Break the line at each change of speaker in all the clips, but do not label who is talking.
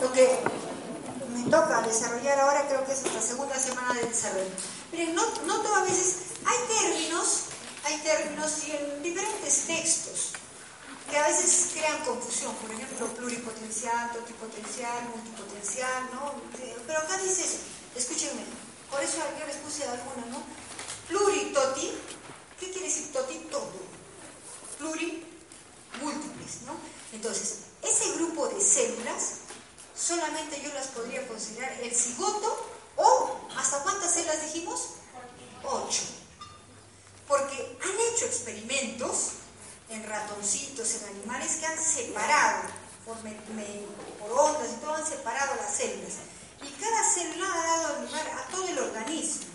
lo que me toca desarrollar ahora creo que es esta segunda semana de desarrollo. Miren, noto a veces, hay términos, hay términos y en diferentes textos que a veces crean confusión, por ejemplo, pluripotencial, totipotencial, multipotencial, ¿no? Pero acá dice eso, escúchenme, por eso yo les puse alguna, ¿no? Pluritoti, ¿qué quiere decir toti? Todo. Pluri, múltiples, ¿no? Entonces, ese grupo de células solamente yo las podría considerar el cigoto o, ¿hasta cuántas células dijimos? Ocho. Porque han hecho experimentos en ratoncitos, en animales que han separado por, ondas y todo, han separado las células. Y cada célula ha dado lugar a todo el organismo,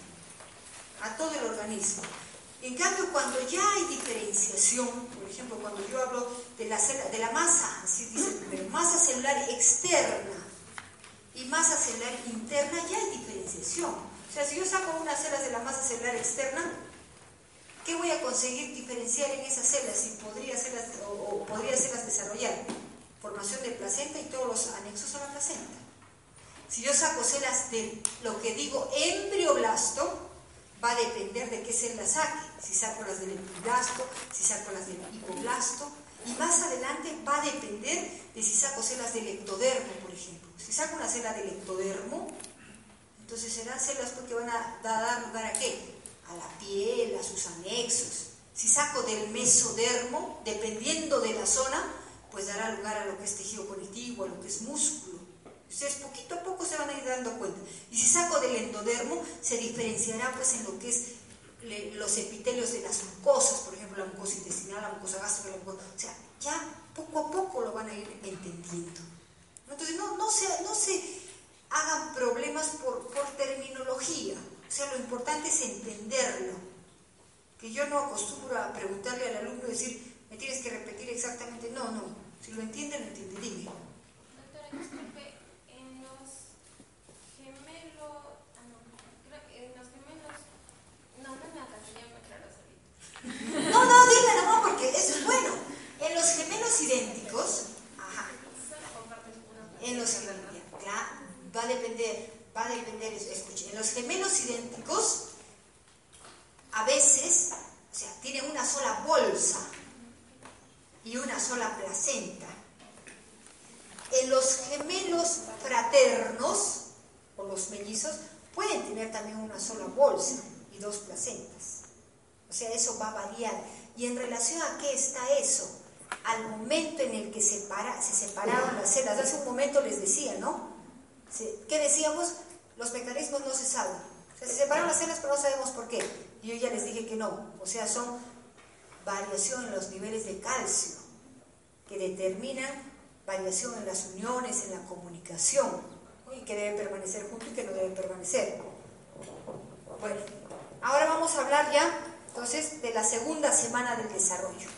a todo el organismo. En cambio, cuando ya hay diferenciación, por ejemplo, cuando yo hablo de la, de la masa, así dice primero, masa celular externa y masa celular interna, ya hay diferenciación. O sea, si yo saco unas células de la masa celular externa, ¿qué voy a conseguir diferenciar en esas células? Si podría hacerlas, o, podría hacerlas desarrollar. Formación de placenta y todos los anexos a la placenta. Si yo saco células de lo que digo embrioblasto, va a depender de qué células saque, si saco las del epiblasto, si saco las del hipoblasto, y más adelante va a depender de si saco células del ectodermo, por ejemplo. Si saco una célula del ectodermo, entonces serán células que van a dar lugar a qué? A la piel, a sus anexos. Si saco del mesodermo, dependiendo de la zona, pues dará lugar a lo que es tejido conectivo, a lo que es músculo. Ustedes poquito a poco se van a ir dando cuenta. Y si saco del endodermo, se diferenciará pues en lo que es los epitelios de las mucosas, por ejemplo, la mucosa intestinal, la mucosa gástrica, la mucosa... O sea, ya poco a poco lo van a ir entendiendo. Entonces, no, no, se, no se hagan problemas por, por terminología. O sea, lo importante es entenderlo. Que yo no acostumbro a preguntarle al alumno y decir, me tienes que repetir exactamente. No, no. Si lo entiende, lo entiende. Dime.
Doctora,
No, no, dime no, porque eso es bueno. En los gemelos idénticos, ajá. En los gemelos, claro, va a depender, va a depender, escuchen, en los gemelos idénticos, a veces, o sea, tienen una sola bolsa y una sola placenta. En los gemelos fraternos, o los mellizos, pueden tener también una sola bolsa y dos placentas. O sea, eso va a variar. ¿Y en relación a qué está eso? Al momento en el que se, se separaron las células. Hace un momento les decía, ¿no? ¿Qué decíamos? Los mecanismos no se saben. O sea, se separaron las células, pero no sabemos por qué. Y yo ya les dije que no. O sea, son variación en los niveles de calcio que determinan variación en las uniones, en la comunicación, y que debe permanecer junto y que no debe permanecer. Bueno, ahora vamos a hablar ya entonces, de la segunda semana del desarrollo.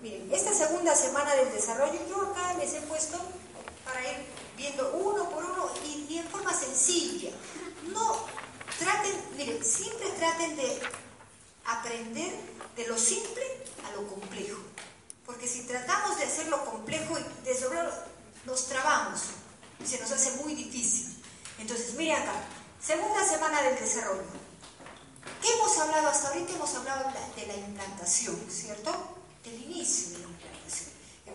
Miren, esta segunda semana del desarrollo, yo acá les he puesto para ir viendo uno por uno y, en forma sencilla. No traten, miren, siempre traten de aprender de lo simple a lo complejo. Porque si tratamos de hacerlo complejo y de nos trabamos y se nos hace muy difícil. Entonces, miren acá, segunda semana del desarrollo. ¿Qué hemos hablado hasta ahorita? Hemos hablado de la implantación, ¿cierto? Del inicio.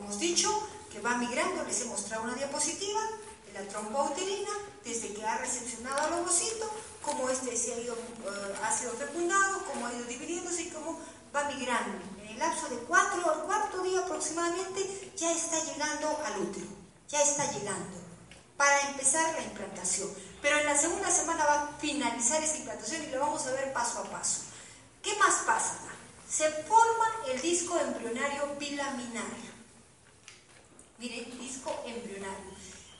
Hemos dicho que va migrando, les he mostrado una diapositiva de la trompa uterina, desde que ha recepcionado al ovocito, cómo este se ha, ido, eh, ha sido fecundado, cómo ha ido dividiéndose y cómo va migrando. En el lapso de cuatro al cuarto día aproximadamente ya está llegando al útero, ya está llegando para empezar la implantación. Pero en la segunda semana va a finalizar esa implantación y lo vamos a ver paso a paso. ¿Qué más pasa? Se forma el disco embrionario bilaminario. Miren, disco embrionario.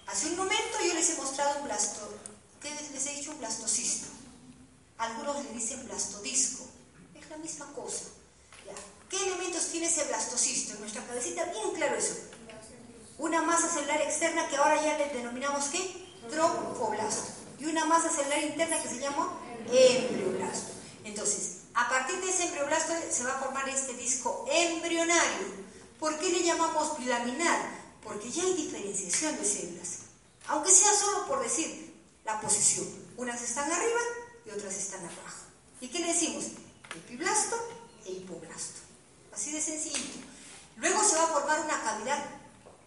Hace un momento yo les he mostrado un blasto, ¿qué les he dicho? Un blastocisto. Algunos le dicen blastodisco. Es la misma cosa. ¿Qué elementos tiene ese blastocisto? En nuestra cabecita, bien claro eso. Una masa celular externa que ahora ya le denominamos ¿qué? tromboblasto y una masa celular interna que se llama embrioblasto. Entonces, a partir de ese embrioblasto se va a formar este disco embrionario. ¿Por qué le llamamos bilaminar? Porque ya hay diferenciación de células. Aunque sea solo por decir la posición. Unas están arriba y otras están abajo. ¿Y qué le decimos? Epiblasto e hipoblasto. Así de sencillo. Luego se va a formar una cavidad,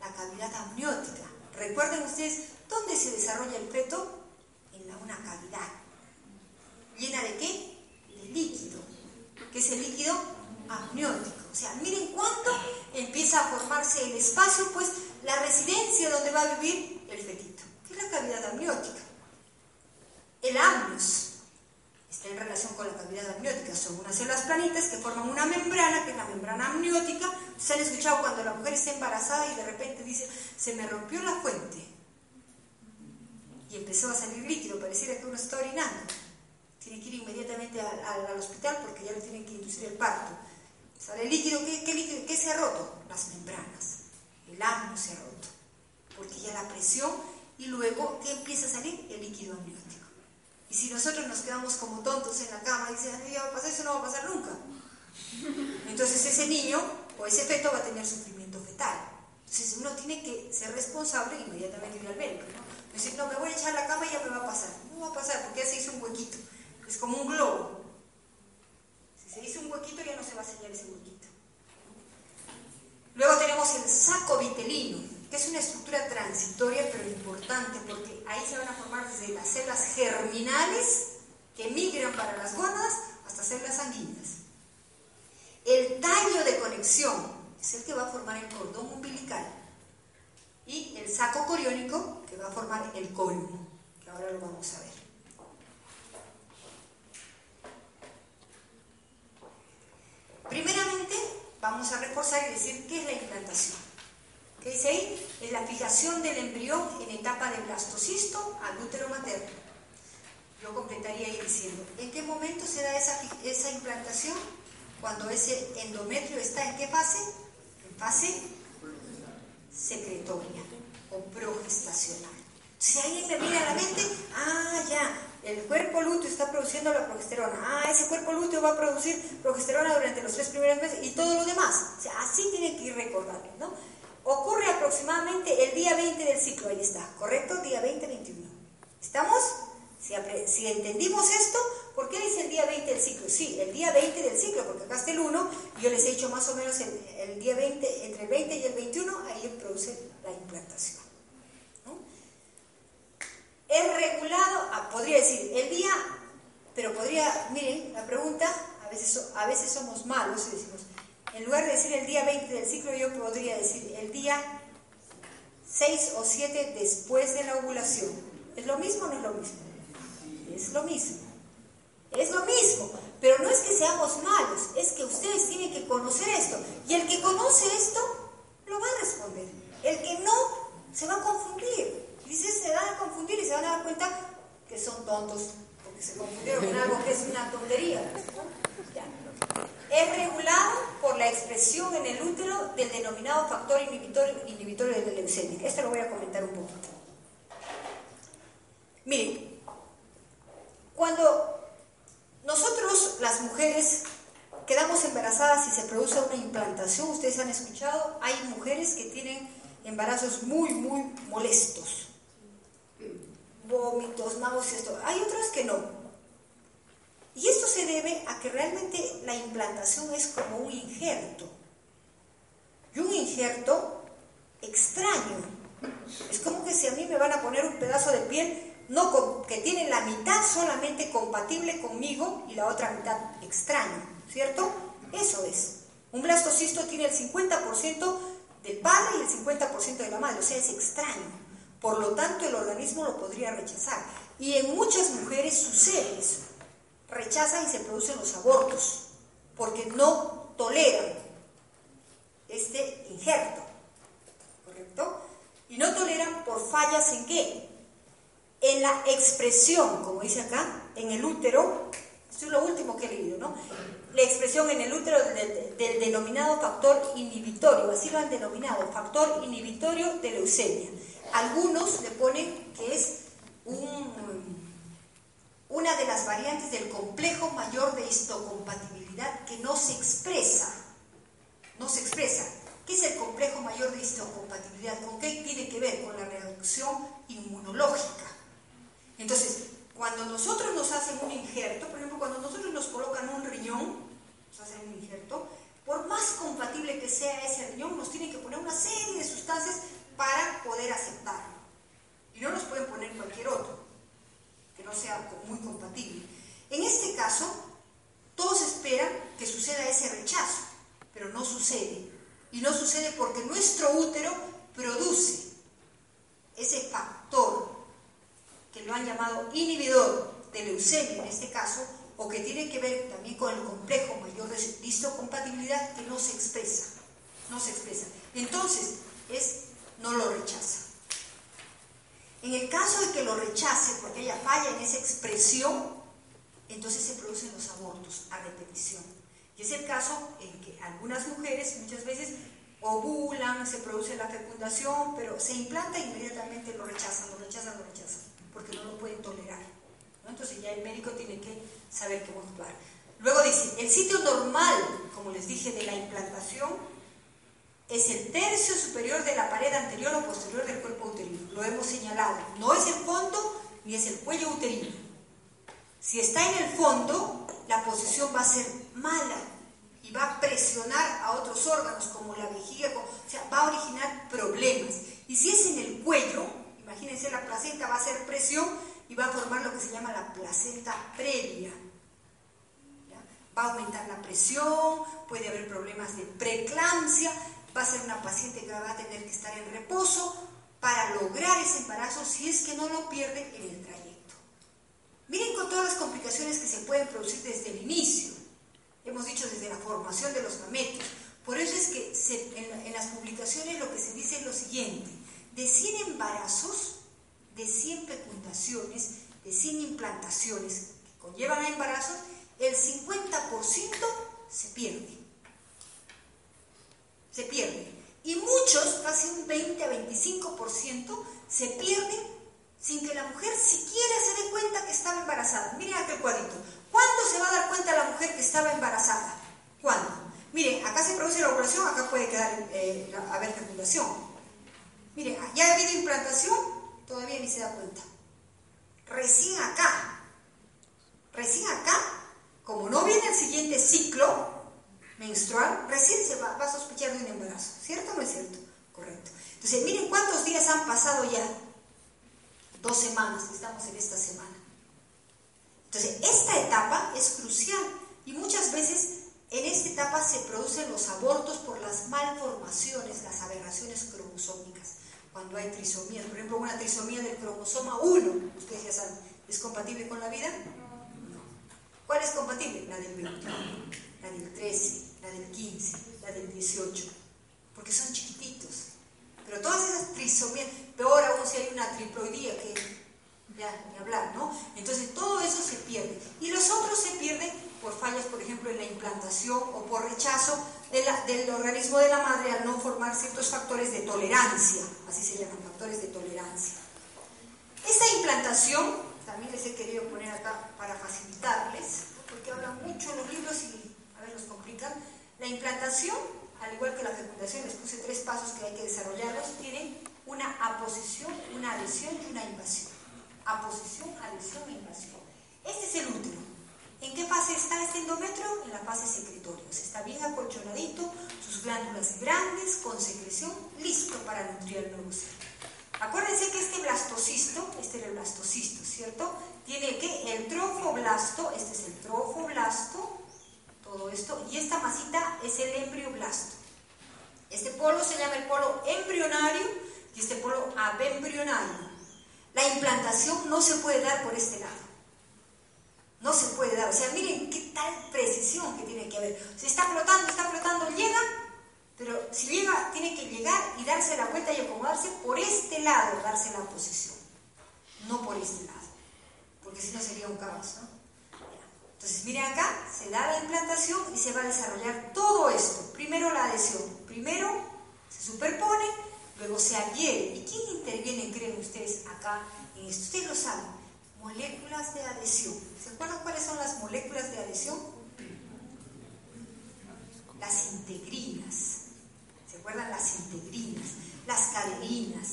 la cavidad amniótica. Recuerden ustedes, ¿dónde se desarrolla el feto? En la, una cavidad. ¿Llena de qué? De líquido. ¿Qué es el líquido? Amniótico. O sea, miren cuánto empieza a formarse el espacio, pues la residencia donde va a vivir el fetito, que es la cavidad amniótica. El amnios está en relación con la cavidad amniótica, son unas células planitas que forman una membrana, que es la membrana amniótica. Se han escuchado cuando la mujer está embarazada y de repente dice, se me rompió la fuente y empezó a salir líquido, pareciera que uno está orinando. Tiene que ir inmediatamente al, al hospital porque ya le tienen que inducir el parto Sale líquido, ¿qué, líquido? ¿Qué se ha roto? Las membranas. El amnio se ha roto. Porque ya la presión y luego, ¿qué empieza a salir? El líquido amniótico. Y si nosotros nos quedamos como tontos en la cama y dicen, ya va a pasar, eso no va a pasar nunca. Entonces ese niño o ese feto va a tener sufrimiento fetal. Entonces uno tiene que ser responsable inmediatamente ir al médico. ¿no? No, me voy a echar la cama y ya me va a pasar. No va a pasar porque ya se hizo un huequito. Es como un globo se hizo un huequito, ya no se va a sellar ese huequito. Luego tenemos el saco vitelino, que es una estructura transitoria pero importante porque ahí se van a formar desde las células germinales que migran para las gónadas hasta células sanguíneas. El tallo de conexión es el que va a formar el cordón umbilical y el saco coriónico que va a formar el colmo, que ahora lo vamos a ver. Primeramente, vamos a reforzar y decir qué es la implantación. ¿Qué dice ahí? Es la fijación del embrión en etapa de blastocisto al útero materno. Yo completaría ahí diciendo, ¿en qué momento se da esa, esa implantación? Cuando ese endometrio está en qué fase? En fase secretoria o progestacional. Si alguien me mira a la mente, ah, ya, el cuerpo lúteo está produciendo la progesterona. Ah, ese cuerpo lúteo va a producir progesterona durante los tres primeros meses y todo lo demás. O sea, así tienen que ir recordando, ¿no? Ocurre aproximadamente el día 20 del ciclo, ahí está, ¿correcto? Día 20-21. ¿Estamos? Si, entendimos esto, ¿por qué dice el día 20 del ciclo? Sí, el día 20 del ciclo, porque acá está el 1, y yo les he dicho más o menos el, el día 20, entre el 20 y el 21, ahí produce la implantación es regulado, ah, podría decir, el día, pero podría, miren, la pregunta, a veces, a veces somos malos y decimos, en lugar de decir el día 20 del ciclo, yo podría decir el día 6 o 7 después de la ovulación. ¿Es lo mismo o no es lo mismo? Es lo mismo. Es lo mismo. Pero no es que seamos malos, es que ustedes tienen que conocer esto. Y el que conoce esto, lo va a responder. El que no, se va a confundir. Y se van a confundir y se van a dar cuenta que son tontos, porque se confundieron con algo que es una tontería. Es regulado por la expresión en el útero del denominado factor inhibitorio, inhibitorio de la leucemia. Esto lo voy a comentar un poquito. Miren, cuando nosotros, las mujeres, quedamos embarazadas y se produce una implantación, ustedes han escuchado, hay mujeres que tienen embarazos muy, muy molestos vómitos, náuseas, esto. Hay otras que no. Y esto se debe a que realmente la implantación es como un injerto. Y un injerto extraño. Es como que si a mí me van a poner un pedazo de piel no que tiene la mitad solamente compatible conmigo y la otra mitad extraño, ¿cierto? Eso es. Un blastocisto tiene el 50% del padre y el 50% de la madre, o sea, es extraño. Por lo tanto, el organismo lo podría rechazar. Y en muchas mujeres sucede eso. Rechazan y se producen los abortos, porque no toleran este injerto. ¿Correcto? Y no toleran por fallas en qué? En la expresión, como dice acá, en el útero, esto es lo último que he leído, ¿no? La expresión en el útero del, denominado factor inhibitorio, así lo han denominado, factor inhibitorio de leucemia. Algunos le ponen que es una de las variantes del complejo mayor de histocompatibilidad que no se expresa. No se expresa. ¿Qué es el complejo mayor de histocompatibilidad? ¿Con qué tiene que ver? Con la reacción inmunológica. Entonces, cuando nosotros nos hacen un injerto, por ejemplo, cuando nosotros nos colocan un riñón, nos hacen un injerto, por más compatible que sea ese riñón, nos tienen que poner una serie de sustancias para poder aceptarlo. Y no nos pueden poner cualquier otro, que no sea muy compatible. En este caso, todos esperan que suceda ese rechazo, pero no sucede. Y no sucede porque nuestro útero produce ese factor que lo han llamado inhibidor de leucemia en este caso, o que tiene que ver también con el complejo mayor de histocompatibilidad que no se expresa. No se expresa. Entonces, es, no lo rechaza. En el caso de que lo rechace porque ella falla en esa expresión, entonces se producen los abortos a repetición. Y es el caso en que algunas mujeres muchas veces ovulan, se produce la fecundación, pero se implanta e inmediatamente lo rechazan, lo rechazan, lo rechazan, porque no lo pueden tolerar. Entonces ya el médico tiene que saber cómo actuar. Luego dice, el sitio normal, como les dije, de la implantación es el tercio superior de la pared anterior o posterior del cuerpo uterino. Lo hemos señalado. No es el fondo ni es el cuello uterino. Si está en el fondo, la posición va a ser mala y va a presionar a otros órganos como la vejiga, o sea, va a originar problemas. Y si es en el cuello, imagínense, la placenta va a hacer presión y va a formar lo que se llama la placenta previa. Va a aumentar la presión, puede haber problemas de preeclampsia, va a ser una paciente que va a tener que estar en reposo para lograr ese embarazo si es que no lo pierde en el trayecto. Miren con todas las complicaciones que se pueden producir desde el inicio. Hemos dicho desde la formación de los gametos. Por eso es que en, en las publicaciones lo que se dice es lo siguiente. De 100 embarazos, de 100 fecundaciones, de 100 implantaciones que conllevan a embarazos, el 50% se pierde. Se pierde. Y muchos, casi un 20 a 25%, se pierden sin que la mujer siquiera se dé cuenta que estaba embarazada. Miren aquel cuadrito. ¿Cuándo se va a dar cuenta la mujer que estaba embarazada? ¿Cuándo? Miren, acá se produce la ovulación, acá puede quedar, eh, haber fecundación. Miren, ya ha habido implantación, todavía ni se da cuenta. Recién acá, recién acá, como no viene el siguiente ciclo menstrual, recién se va, a sospechar de un embarazo. ¿Cierto o no es cierto? Correcto. Entonces, miren cuántos días han pasado ya. Dos semanas, estamos en esta semana. Entonces, esta etapa es crucial y muchas veces en esta etapa se producen los abortos por las malformaciones, las aberraciones cromosómicas cuando hay trisomías. Por ejemplo, una trisomía del cromosoma 1, ustedes ya saben, ¿es compatible con la vida? ¿Cuál es compatible? La del 21, la del 13, la del 15, la del 18, porque son chiquititos. Pero todas esas trisomías, peor aún si hay una triploidía, que ya ni hablar, ¿no? Entonces todo eso se pierde. Y los otros se pierden por fallas, por ejemplo, en la implantación o por rechazo del organismo de la madre al no formar ciertos factores de tolerancia, así se llaman, factores de tolerancia. Esta implantación, también les he querido poner acá para facilitarles, porque hablan mucho los libros y a ver, los complican. La implantación, al igual que la fecundación, les puse tres pasos que hay que desarrollarlos, tienen una aposición, una adhesión y una invasión. Aposición, adhesión e invasión. Este es el útero. ¿En qué fase está este endometrio? En la fase secretoria. está bien acolchonadito, sus glándulas grandes, con secreción, listo para nutrir el nuevo ser. Acuérdense que este blastocisto, este es el blastocisto, ¿cierto? Tiene que el trofoblasto, este es el trofoblasto, todo esto, y esta masita es el embrioblasto. Este polo se llama el polo embrionario y este polo abembrionario. La implantación no se puede dar por este lado. No se puede dar. O sea, miren qué tal precisión que tiene que haber. Si está flotando, está flotando, llega, pero si llega, tiene que llegar y darse la vuelta y acomodarse por este lado, darse la posición. No por este lado. Porque si no sería un caos, ¿no? Entonces, miren acá, se da la implantación y se va a desarrollar todo esto. Primero la adhesión. Primero se superpone, luego se adhiere. ¿Y quién interviene, creen ustedes, acá en esto? Ustedes lo saben moléculas de adhesión. ¿Se acuerdan cuáles son las moléculas de adhesión? Las integrinas. ¿Se recuerdan las integrinas, las caderinas,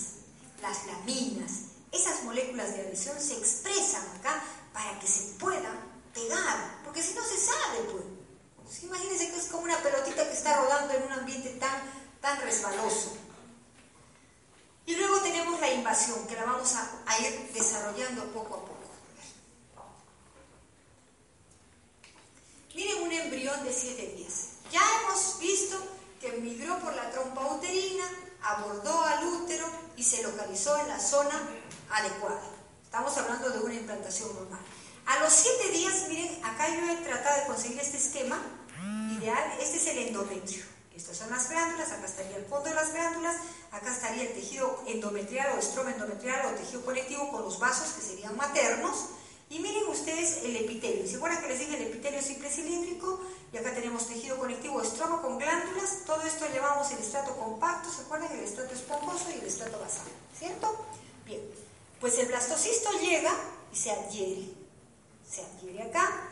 las laminas. Esas moléculas de adhesión se expresan acá para que se pueda pegar, porque si no se sabe, pues. Imagínense que es como una pelotita que está rodando en un ambiente tan, tan resbaloso. Y luego tenemos la invasión, que la vamos a, a ir desarrollando poco a poco. Miren un embrión de 7 días. Ya hemos visto que migró por la trompa uterina, abordó al útero y se localizó en la zona adecuada. Estamos hablando de una implantación normal. A los 7 días, miren, acá yo he tratado de conseguir este esquema ideal. Este es el endometrio. Estas son las glándulas, acá estaría el fondo de las glándulas, acá estaría el tejido endometrial o estroma endometrial o tejido conectivo con los vasos que serían maternos y miren ustedes el epitelio. ¿Se acuerdan que les dije el epitelio simple cilíndrico? Y acá tenemos tejido conectivo estroma con glándulas. Todo esto llamamos el estrato compacto. ¿Se acuerdan? El estrato esponjoso y el estrato basal. ¿Cierto? Bien. Pues el blastocisto llega y se adhiere. Se adhiere acá.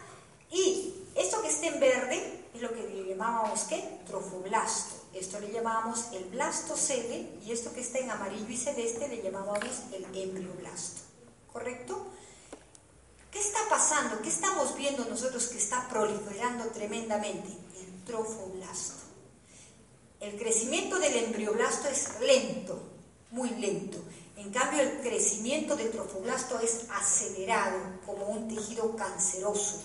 Y esto que está en verde es lo que le llamábamos ¿qué? Trofoblasto. Esto le llamábamos el blastocele y esto que está en amarillo y celeste le llamábamos el embrioblasto. ¿Correcto? ¿Qué está pasando? ¿Qué estamos viendo nosotros que está proliferando tremendamente? El trofoblasto. El crecimiento del embrioblasto es lento, muy lento. En cambio, el crecimiento del trofoblasto es acelerado, como un tejido canceroso,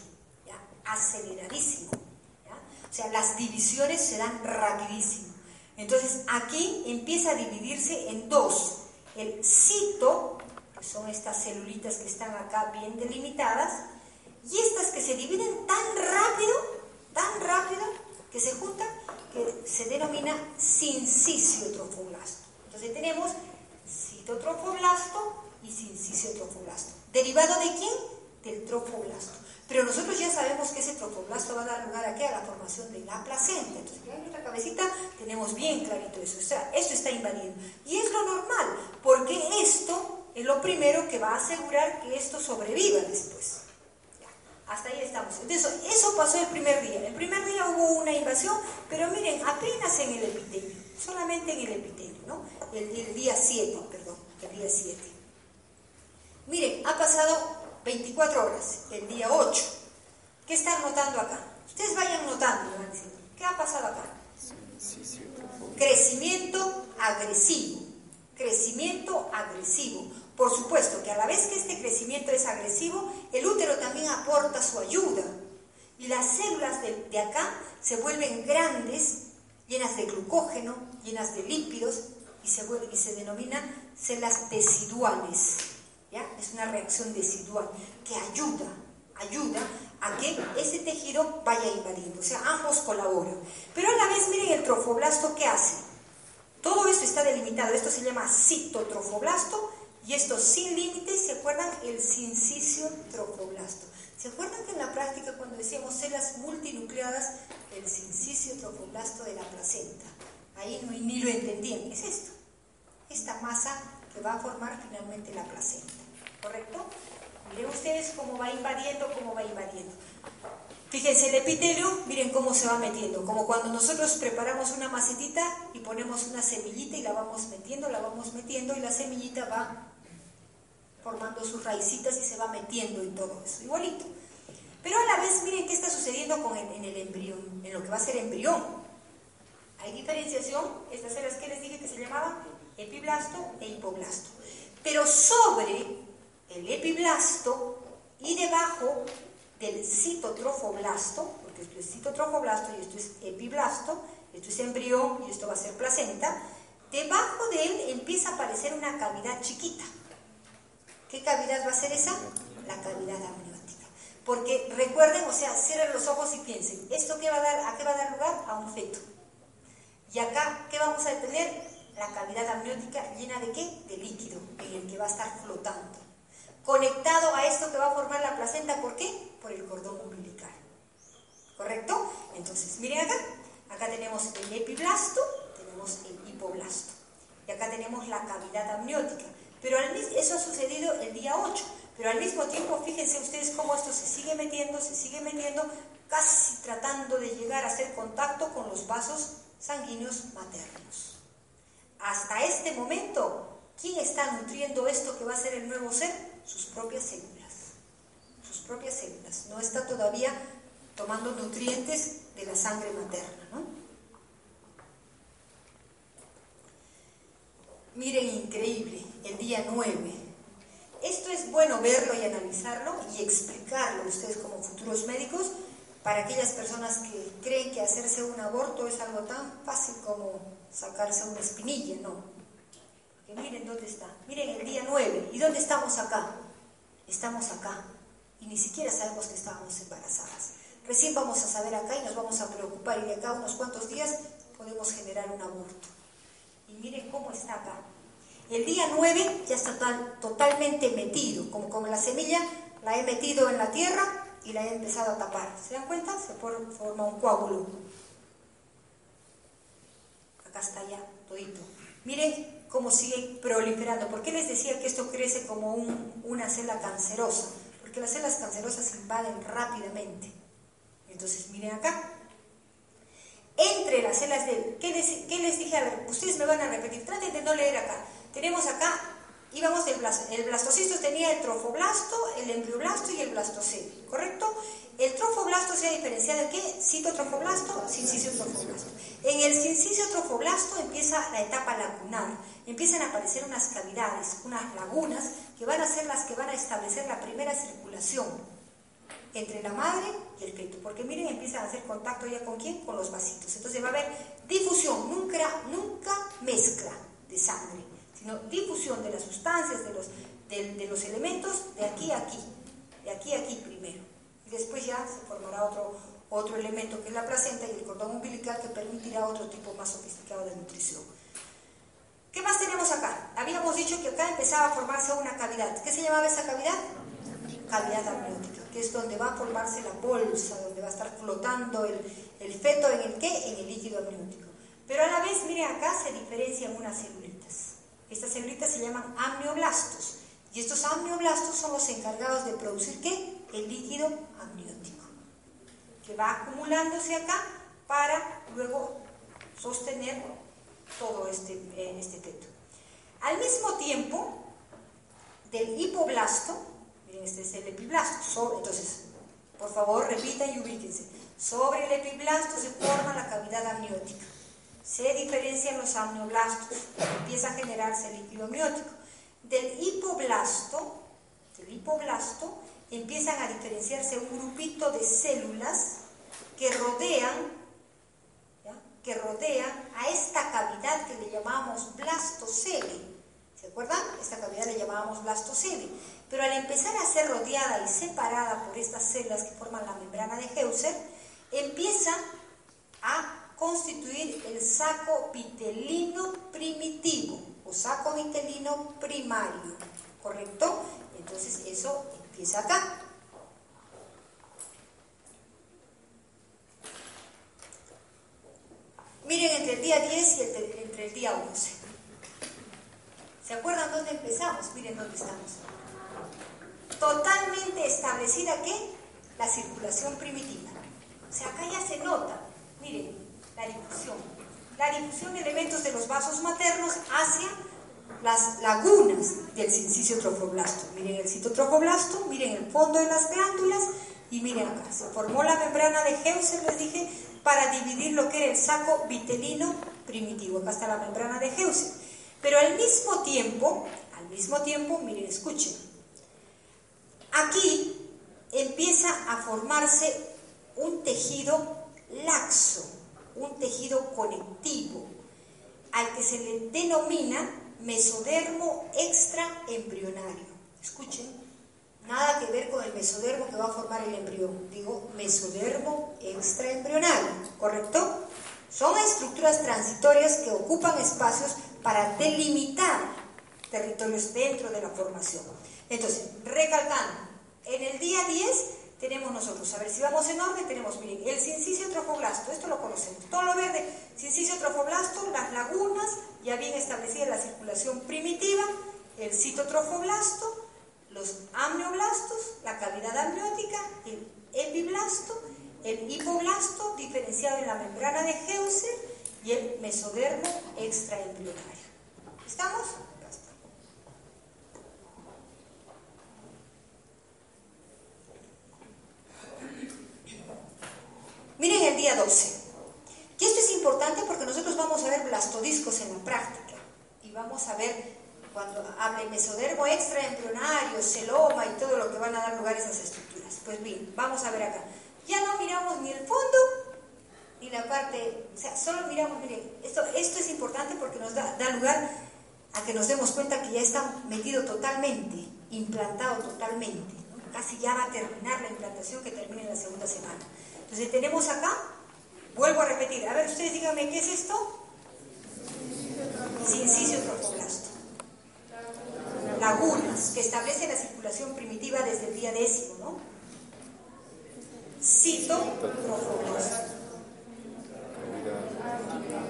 aceleradísimo. O sea, las divisiones se dan rapidísimo. Entonces, aquí empieza a dividirse en dos. El cito son estas celulitas que están acá bien delimitadas, y estas que se dividen tan rápido, tan rápido, que se juntan, que se denomina sincicio trofoblasto. Entonces tenemos citotrofoblasto y sincicio trofoblasto. ¿Derivado de quién? Del trofoblasto. Pero nosotros ya sabemos que ese trofoblasto va a dar lugar a qué? A la formación de la placenta. Entonces, en nuestra cabecita tenemos bien clarito eso. O sea, esto está invadiendo. Y es lo normal, porque esto es lo primero que va a asegurar que esto sobreviva después. hasta ahí estamos. Entonces, eso pasó el primer día. El primer día hubo una invasión, pero miren, apenas en el epitelio, solamente en el epitelio, ¿no? El, día 7, perdón, el día 7. Miren, ha pasado 24 horas, el día 8. ¿Qué están notando acá? Ustedes vayan notando, van diciendo, ¿qué ha pasado acá? Crecimiento agresivo. Crecimiento agresivo. Por supuesto que a la vez que este crecimiento es agresivo, el útero también aporta su ayuda. Y las células de, acá se vuelven grandes, llenas de glucógeno, llenas de lípidos, y se, y se denominan células deciduales. ¿ya? Es una reacción decidual que ayuda, ayuda a que ese tejido vaya invadiendo. O sea, ambos colaboran. Pero a la vez, miren el trofoblasto que hace. Todo esto está delimitado. Esto se llama citotrofoblasto y esto sin límites, ¿se acuerdan? El sincicio trofoblasto. ¿Se acuerdan que en la práctica cuando decíamos células multinucleadas, el sincicio trofoblasto de la placenta? Ahí no, ni lo entendían. Es esto. Esta masa que va a formar finalmente la placenta. ¿Correcto? Miren ustedes cómo va invadiendo, cómo va invadiendo. Fíjense el epitelio, miren cómo se va metiendo, como cuando nosotros preparamos una macetita y ponemos una semillita y la vamos metiendo, la vamos metiendo y la semillita va formando sus raicitas y se va metiendo en todo eso, igualito. Pero a la vez, miren qué está sucediendo con el, en el embrión, en lo que va a ser embrión. Hay diferenciación, estas eran que les dije que se llamaban epiblasto e hipoblasto. Pero sobre el epiblasto y debajo del citotrofoblasto, porque esto es citotrofoblasto y esto es epiblasto, esto es embrión y esto va a ser placenta, debajo de él empieza a aparecer una cavidad chiquita. ¿Qué cavidad va a ser esa? La cavidad amniótica. Porque recuerden, o sea, cierren los ojos y piensen, ¿esto qué va a dar, a qué va a dar lugar? A un feto. Y acá, ¿qué vamos a tener? La cavidad amniótica llena de qué? De líquido, en el que va a estar flotando. Conectado a esto que va a formar la placenta, ¿por qué? Por el cordón umbilical. ¿Correcto? Entonces, miren acá. Acá tenemos el epiblasto, tenemos el hipoblasto. Y acá tenemos la cavidad amniótica. Pero eso ha sucedido el día 8. Pero al mismo tiempo, fíjense ustedes cómo esto se sigue metiendo, se sigue metiendo, casi tratando de llegar a hacer contacto con los vasos sanguíneos maternos. hasta este momento, ¿quién está nutriendo esto que va a ser el nuevo ser? Sus propias células. Sus propias células. No está todavía tomando nutrientes de la sangre materna. ¿no? Miren, increíble, el día 9. Esto es bueno verlo y analizarlo y explicarlo ustedes como futuros médicos para aquellas personas que creen que hacerse un aborto es algo tan fácil como sacarse una espinilla, no. Porque miren dónde está, miren el día 9, ¿y dónde estamos acá? Estamos acá y ni siquiera sabemos que estábamos embarazadas. Recién vamos a saber acá y nos vamos a preocupar y de acá a unos cuantos días podemos generar un aborto. Y miren cómo está acá. El día 9 ya está totalmente metido, como la semilla la he metido en la tierra y la he empezado a tapar. ¿Se dan cuenta? Se forma un coágulo. Acá está ya todito. Miren cómo sigue proliferando. ¿Por qué les decía que esto crece como una célula cancerosa? Porque las células cancerosas invaden rápidamente. Entonces, miren acá. Entre las células de... ¿Qué les, qué les dije? A ver, ustedes me van a repetir. Traten de no leer acá. Tenemos acá íbamos del el blastocisto tenía el trofoblasto, el embrioblasto y el blastocele, ¿correcto? El trofoblasto se ha diferenciado de qué? Citotrofoblasto, sincicio-trofoblasto. En el sincicio-trofoblasto empieza la etapa lagunar, empiezan a aparecer unas cavidades, unas lagunas que van a ser las que van a establecer la primera circulación entre la madre y el feto, porque miren, empiezan a hacer contacto ya con quién? Con los vasitos. Entonces va a haber difusión, nunca, nunca mezcla de sangre difusión de las sustancias, de los, de, los elementos, de aquí a aquí, de aquí a aquí primero. Y después ya se formará otro, otro elemento que es la placenta y el cordón umbilical que permitirá otro tipo más sofisticado de nutrición. ¿Qué más tenemos acá? Habíamos dicho que acá empezaba a formarse una cavidad. ¿Qué se llamaba esa cavidad? Cavidad amniótica, que es donde va a formarse la bolsa, donde va a estar flotando el, el feto en el qué? En el líquido amniótico. Pero a la vez, miren acá, se diferencian unas celulitas. Estas células se llaman amnioblastos. Y estos amnioblastos son los encargados de producir ¿qué? El líquido amniótico, que va acumulándose acá para luego sostener todo este, eh, este teto. Al mismo tiempo, del hipoblasto, este es el epiblasto, entonces, por favor, repitan y ubíquense. Sobre el epiblasto se forma la cavidad amniótica se diferencian los amnioblastos, empieza a generarse el líquido amniótico. Del hipoblasto, del hipoblasto empiezan a diferenciarse un grupito de células que rodean, que rodean a esta cavidad que le llamamos blastocele. ¿Se acuerdan? Esta cavidad le llamábamos blastocele. Pero al empezar a ser rodeada y separada por estas células que forman la membrana de Heuser, empieza a constituir el saco vitelino primitivo o saco vitelino primario, ¿correcto? Entonces eso empieza acá. Miren, entre el día 10 y entre el día 11. ¿Se acuerdan dónde empezamos? Miren dónde estamos. Totalmente establecida ¿qué? La circulación primitiva. O sea, acá ya se nota. Miren, la difusión. La difusión de elementos de los vasos maternos hacia las lagunas del sincicio trofoblasto. Miren el citotrofoblasto, miren el fondo de las glándulas y miren acá. Se formó la membrana de Heuser, les dije, para dividir lo que era el saco vitelino primitivo. Acá está la membrana de Heuser. Pero al mismo tiempo, al mismo tiempo, miren, escuchen. Aquí empieza a formarse un tejido laxo un tejido conectivo, al que se le denomina mesodermo extraembrionario. Escuchen, nada que ver con el mesodermo que va a formar el embrión, digo mesodermo extraembrionario, ¿correcto? Son estructuras transitorias que ocupan espacios para delimitar territorios dentro de la formación. Entonces, recalcando, en el día 10 tenemos nosotros. A ver, si vamos en orden, tenemos, miren, el cincicio trofoblasto, esto lo conocemos. Todo lo verde, cincicio trofoblasto, las lagunas, ya bien establecida la circulación primitiva, el citotrofoblasto, los amnioblastos, la cavidad amniótica, el epiblasto, el hipoblasto, diferenciado en la membrana de Heuser, y el mesodermo extraembrionario. ¿Estamos? Miren el día 12. Y esto es importante porque nosotros vamos a ver blastodiscos en la práctica y vamos a ver cuando hable mesodermo extraembrionario, celoma y todo lo que van a dar lugar a esas estructuras. Pues bien, vamos a ver acá. Ya no miramos ni el fondo ni la parte, o sea, solo miramos, miren, esto, esto es importante porque nos da, da lugar a que nos demos cuenta que ya está metido totalmente, implantado totalmente. Casi ya va a terminar la implantación que termina en la segunda semana. Entonces tenemos acá, vuelvo a repetir, a ver, ustedes díganme, ¿qué es esto? Sincicio trofoblasto. Lagunas que establece la circulación primitiva desde el día décimo, ¿no? Cito trofoblasto.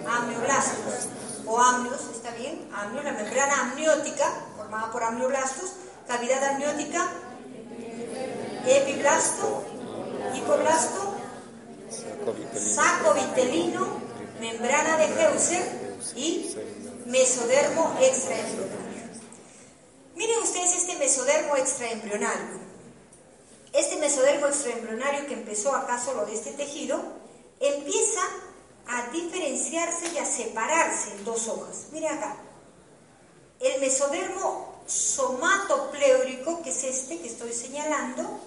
Amnioblastos o amnios, ¿está bien? Amnios, la membrana amniótica, formada por amnioblastos, cavidad amniótica, epiblasto, hipoblasto, saco vitelino, membrana de Heuser y mesodermo extraembrionario. Miren ustedes este mesodermo extraembrionario. Este mesodermo extraembrionario que empezó acá solo de este tejido, empieza a diferenciarse y a separarse en dos hojas. Miren acá. El mesodermo somatopleurico, que es este que estoy señalando,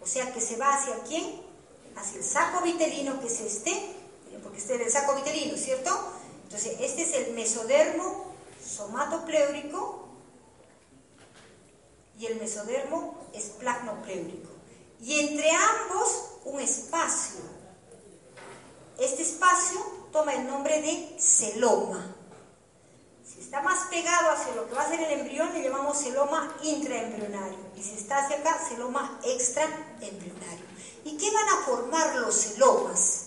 o sea que se va hacia quién? Hacia el saco vitelino, que es este, porque este es el saco vitelino, ¿cierto? Entonces, este es el mesodermo somatopleurico y el mesodermo esplanopleurico. Y entre ambos, un espacio este espacio toma el nombre de celoma. Si está más pegado hacia lo que va a ser el embrión, le llamamos celoma intraembrionario. Y si está hacia acá, celoma extraembrionario. ¿Y qué van a formar los celomas?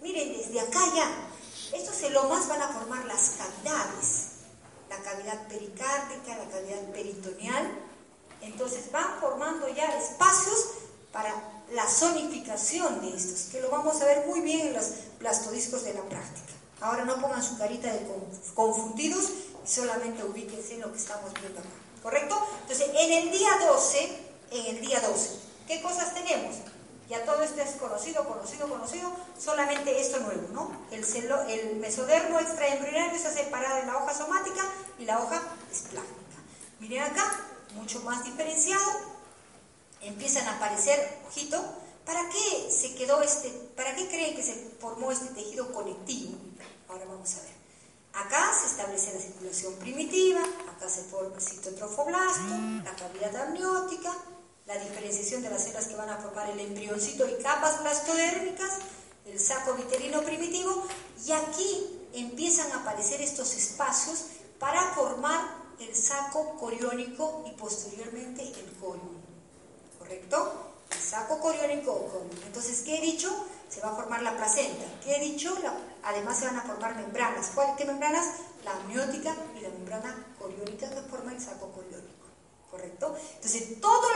Miren, desde acá ya, estos celomas van a formar las cavidades. La cavidad pericárdica, la cavidad peritoneal. Entonces van formando ya espacios para la zonificación de estos, que lo vamos a ver muy bien en los plastodiscos de la práctica. Ahora no pongan su carita de confundidos solamente ubíquense en lo que estamos viendo acá. ¿Correcto? Entonces, en el día 12, en el día 12, ¿qué cosas tenemos? Ya todo esto es conocido, conocido, conocido, solamente esto nuevo, ¿no? El, mesodermo extraembrionario está separado en la hoja somática y la hoja esplástica. Miren acá, mucho más diferenciado, empiezan a aparecer, ojito, ¿para qué se quedó este, para qué creen que se formó este tejido conectivo? Ahora vamos a ver. Acá se establece la circulación primitiva, acá se forma el citotrofoblasto, la cavidad amniótica, la diferenciación de las células que van a formar el embrioncito y capas blastodérmicas, el saco vitelino primitivo, y aquí empiezan a aparecer estos espacios para formar el saco coriónico y posteriormente el corium. ¿correcto? El saco coriónico Entonces, ¿qué he dicho? Se va a formar la placenta. ¿Qué he dicho? además se van a formar membranas. ¿Cuáles qué membranas? La amniótica y la membrana coriónica que forma el saco coriónico. ¿Correcto? Entonces, todo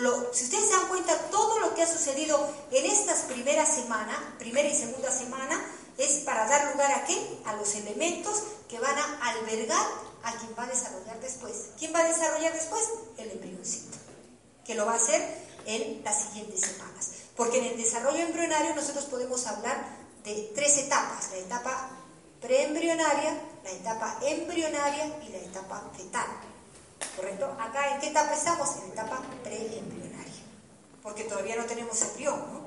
lo, si ustedes se dan cuenta, todo lo que ha sucedido en estas primeras semanas, primera y segunda semana, es para dar lugar a qué? A los elementos que van a albergar a quien va a desarrollar después. ¿Quién va a desarrollar después? El embrioncito que lo va a hacer en las siguientes semanas. Porque en el desarrollo embrionario nosotros podemos hablar de tres etapas, la etapa preembrionaria, la etapa embrionaria y la etapa fetal. ¿Correcto? Acá en qué etapa estamos? En etapa preembrionaria. Porque todavía no tenemos embrión, ¿no?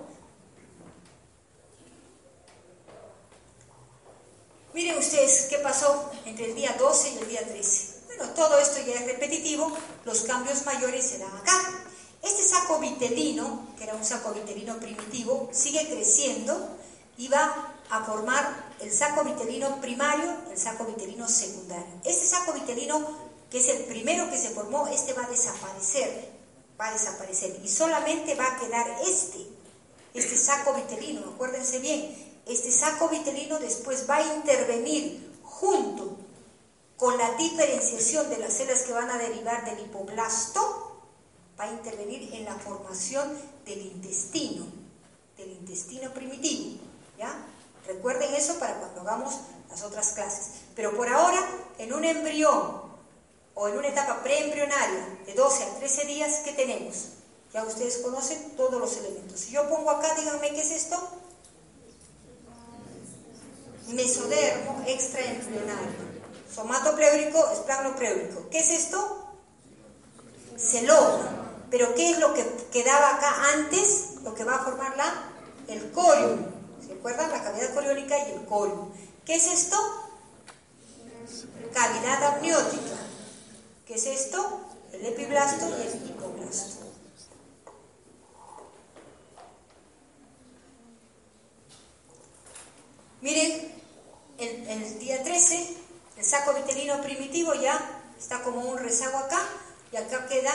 Miren ustedes qué pasó entre el día 12 y el día 13. Bueno, todo esto ya es repetitivo, los cambios mayores se dan acá. Este saco vitelino, que era un saco vitelino primitivo, sigue creciendo y va a formar el saco vitelino primario el saco vitelino secundario. Este saco vitelino, es el primero que se formó, este va a desaparecer, va a desaparecer y solamente va a quedar este, este saco vitelino, acuérdense bien, este saco vitelino después va a intervenir junto con la diferenciación de las células que van a derivar del hipoblasto, va a intervenir en la formación del intestino, del intestino primitivo, ¿ya? Recuerden eso para cuando hagamos las otras clases. Pero por ahora, en un embrión o en una etapa preembrionaria de 12 a 13 días, ¿qué tenemos? Ya ustedes conocen todos los elementos. Si yo pongo acá, díganme qué es esto. Mesodermo extraembrionario. Somatopleurico, esplanopleurico. ¿Qué es esto? Celoma. Pero ¿qué es lo que quedaba acá antes? Lo que va a formar la, el corium. ¿Se acuerdan? La cavidad coriónica y el corium. ¿Qué es esto? Cavidad amniótica. ¿Qué es esto? El epiblasto y el hipoblasto. Miren, el, el, día 13, el saco vitelino primitivo ya está como un rezago acá, y acá queda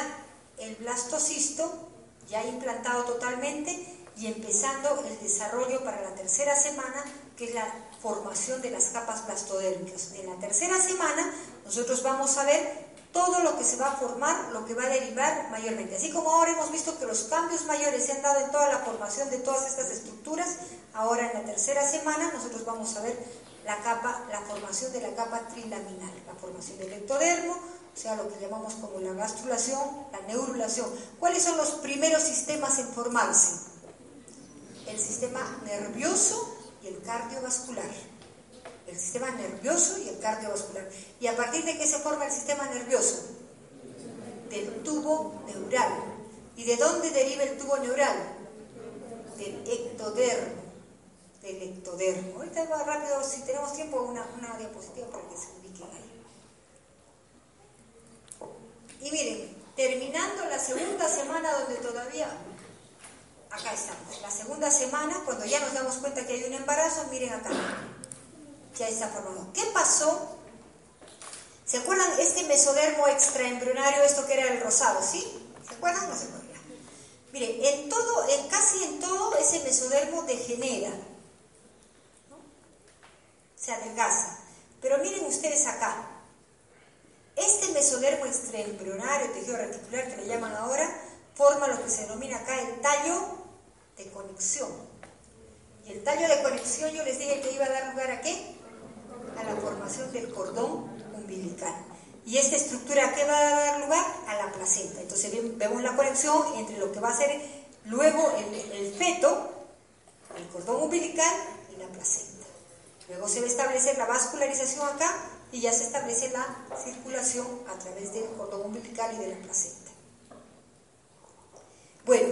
el blastocisto ya implantado totalmente y empezando el desarrollo para la tercera semana, que es la formación de las capas blastodérmicas. En la tercera semana nosotros vamos a ver todo lo que se va a formar, lo que va a derivar mayormente. Así como ahora hemos visto que los cambios mayores se han dado en toda la formación de todas estas estructuras, ahora en la tercera semana nosotros vamos a ver la capa, la formación de la capa trilaminar, la formación del ectodermo, o sea, lo que llamamos como la gastrulación, la neurulación. ¿Cuáles son los primeros sistemas en formarse? El sistema nervioso y el cardiovascular. El sistema nervioso y el cardiovascular. ¿Y a partir de qué se forma el sistema nervioso? Del tubo neural. ¿Y de dónde deriva el tubo neural? Del ectodermo. Del ectodermo. Ahorita va rápido, si tenemos tiempo, una, una diapositiva para que se ubiquen ahí. Y miren, terminando la segunda semana donde todavía, acá estamos, la segunda semana, cuando ya nos damos cuenta que hay un embarazo, miren acá, ya está formado. ¿Qué pasó? ¿Se acuerdan este mesodermo extraembrionario, esto que era el rosado, sí? ¿Se acuerdan no se acuerdan? Miren, en todo, en casi en todo ese mesodermo degenera, ¿no? se adelgaza. Pero miren ustedes acá, este mesodermo extraembrionario, tejido reticular que le llaman ahora, forma lo que se denomina acá el tallo de conexión. Y el tallo de conexión yo les dije que iba a dar lugar a qué? A la formación del cordón umbilical. ¿Y esta estructura qué va a dar lugar? A la placenta. Entonces vemos la conexión entre lo que va a ser luego el, el feto, el cordón umbilical y la placenta. Luego se va a establecer la vascularización acá y ya se establece la circulación a través del cordón umbilical y de la placenta. Bueno,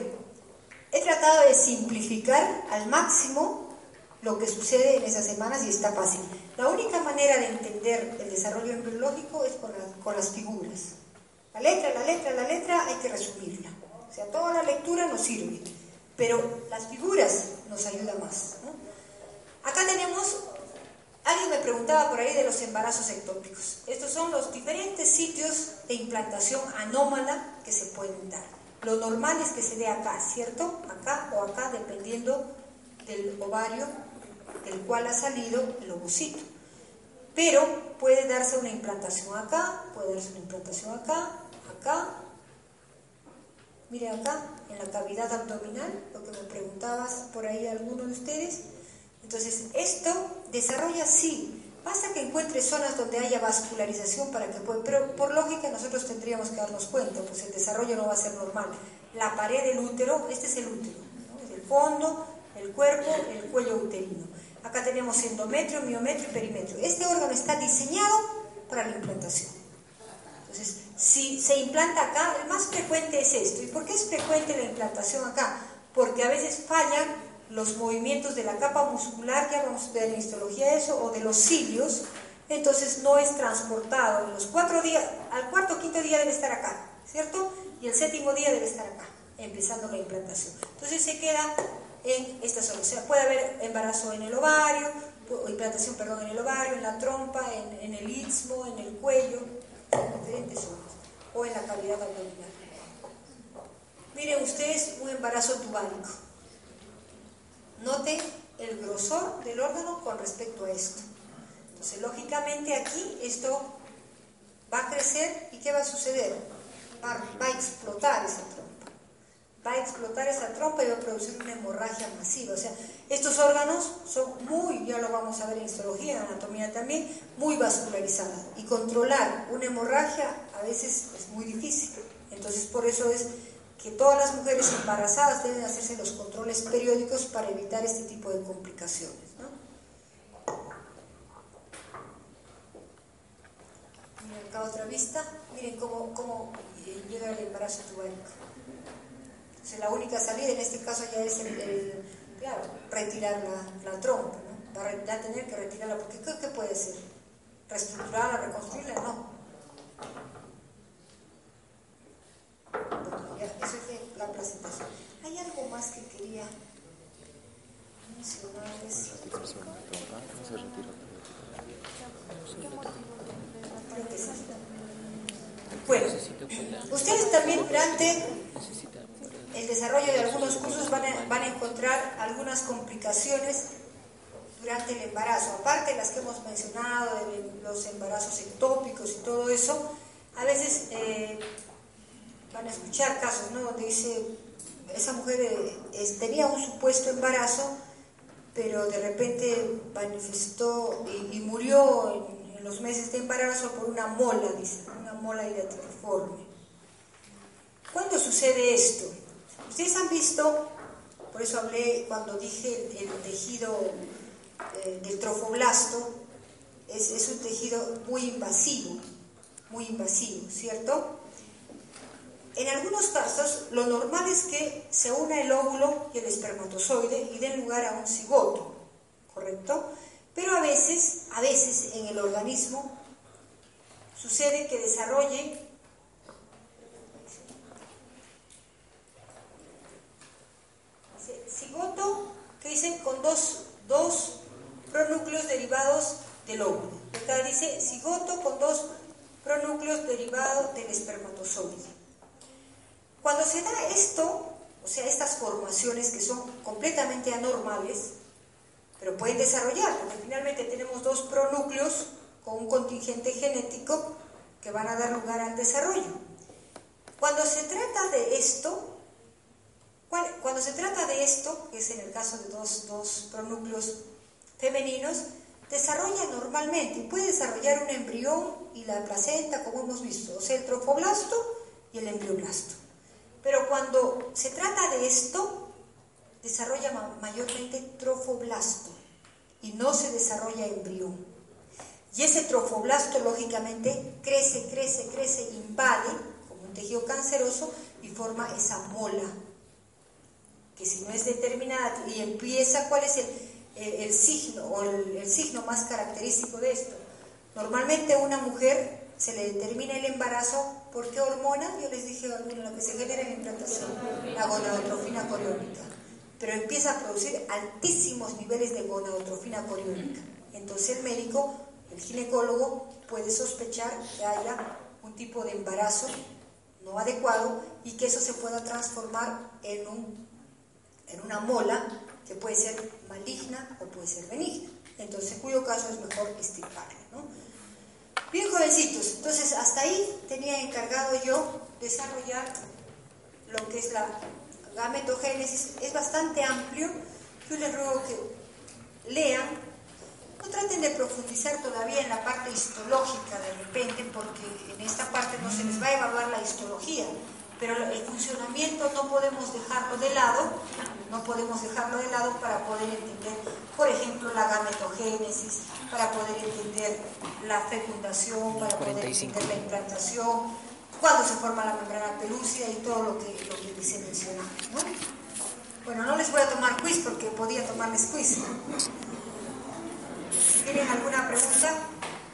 he tratado de simplificar al máximo lo que sucede en esas semanas y está fácil. La única manera de entender el desarrollo embriológico es con, con las figuras. La letra, la letra, la letra hay que resumirla. O sea, toda la lectura nos sirve, pero las figuras nos ayudan más. Acá tenemos Alguien me preguntaba por ahí de los embarazos ectópicos. Estos son los diferentes sitios de implantación anómala que se pueden dar. Lo normal es que se dé acá, ¿cierto? Acá o acá, dependiendo del ovario del cual ha salido el ovocito. Pero puede darse una implantación acá, puede darse una implantación acá, acá. Mire acá, en la cavidad abdominal, lo que me preguntabas por ahí alguno de ustedes entonces, esto desarrolla sí. Pasa que encuentre zonas donde haya vascularización para que pueda, pero por lógica nosotros tendríamos que darnos cuenta, pues el desarrollo no va a ser normal. La pared del útero, este es el útero, el fondo, el cuerpo, el cuello uterino. Acá tenemos endometrio, miometrio y perimetrio. Este órgano está diseñado para la implantación. Entonces, si se implanta acá, el más frecuente es esto. ¿Y por qué es frecuente la implantación acá? Porque a veces fallan los movimientos de la capa muscular, ya vamos a ver en histología eso, o de los cilios, entonces no es transportado. En los cuatro días, al cuarto o quinto día debe estar acá, ¿cierto? Y el séptimo día debe estar acá, empezando la implantación. Entonces se queda en esta sea, puede haber embarazo en el ovario, implantación, perdón, en el ovario, en la trompa, en, el istmo, en el cuello, en diferentes zonas, o en la cavidad abdominal. Miren ustedes un embarazo tubálico Note el grosor del órgano con respecto a esto. Entonces, lógicamente aquí esto va a crecer y ¿qué va a suceder? Va, a explotar esa trompa. Va a explotar esa trompa y va a producir una hemorragia masiva. O sea, estos órganos son muy, ya lo vamos a ver en histología, en anatomía también, muy vascularizados. Y controlar una hemorragia a veces es muy difícil. Entonces, por eso es que todas las mujeres embarazadas deben hacerse los controles periódicos para evitar este tipo de complicaciones. Miren acá otra vista, miren cómo, cómo llega el embarazo tubárico. Entonces, la única salida en este caso ya es el, claro, retirar la, la trompa, ¿no? Va a tener que retirarla, porque ¿qué, qué puede ser? ¿Reestructurarla, reconstruirla? No eso es la presentación. Hay algo más que quería mencionarles. Bueno, ustedes también durante el desarrollo de algunos cursos van a, encontrar algunas complicaciones durante el embarazo, aparte de las que hemos mencionado, de los embarazos ectópicos y todo eso, a veces eh, van a escuchar casos, ¿no? Donde dice, esa mujer eh, tenía un supuesto embarazo, pero de repente manifestó y, murió en, los meses de embarazo por una mola, dice, una mola hidratiforme. ¿Cuándo sucede esto? Ustedes han visto, por eso hablé cuando dije el, tejido eh, del trofoblasto, es, es un tejido muy invasivo, muy invasivo, ¿cierto? En algunos casos, lo normal es que se una el óvulo y el espermatozoide y den lugar a un cigoto, ¿correcto? Pero a veces, a veces en el organismo sucede que desarrolle dicen con dos, dos pronúcleos derivados del óvulo. Acá dice cigoto con dos pronúcleos derivados del espermatozoide. Cuando se da esto, o sea, estas formaciones que son completamente anormales, pero pueden desarrollar, porque finalmente tenemos dos pronúcleos con un contingente genético que van a dar lugar al desarrollo. Cuando se trata de esto, cuando se trata de esto, que es en el caso de dos, dos pronúcleos femeninos, desarrolla normalmente, puede desarrollar un embrión y la placenta, como hemos visto, o sea, el trofoblasto y el embrioblasto. Pero cuando se trata de esto, desarrolla mayormente trofoblasto y no se desarrolla embrión. Y ese trofoblasto, lógicamente, crece, crece, crece, invade como un tejido canceroso y forma esa mola, que si no es determinada y empieza, ¿cuál es el, signo o el signo más característico de esto? Normalmente una mujer se le determina el embarazo ¿Por qué hormona? Yo les dije lo que se genera en la implantación, la gonadotrofina coriónica. Pero empieza a producir altísimos niveles de gonadotrofina coriónica. Entonces el médico, el ginecólogo, puede sospechar que haya un tipo de embarazo no adecuado y que eso se pueda transformar en, un, en una mola que puede ser maligna o puede ser benigna. Entonces, en cuyo caso es mejor estiparla. ¿no? Bien jovencitos, entonces hasta ahí tenía encargado yo desarrollar lo que es la gametogénesis. Es bastante amplio. Yo les ruego que lean. No traten de profundizar todavía en la parte histológica de repente, porque en esta parte no se les va a evaluar la histología pero el funcionamiento no podemos dejarlo de lado, no podemos dejarlo de lado para poder entender, por ejemplo, la gametogénesis, para poder entender la fecundación, para poder entender la implantación, cuando se forma la membrana pelúcida y todo lo que, lo que se menciona. Bueno, no les voy a tomar quiz porque podía tomarles quiz. Tienen alguna pregunta.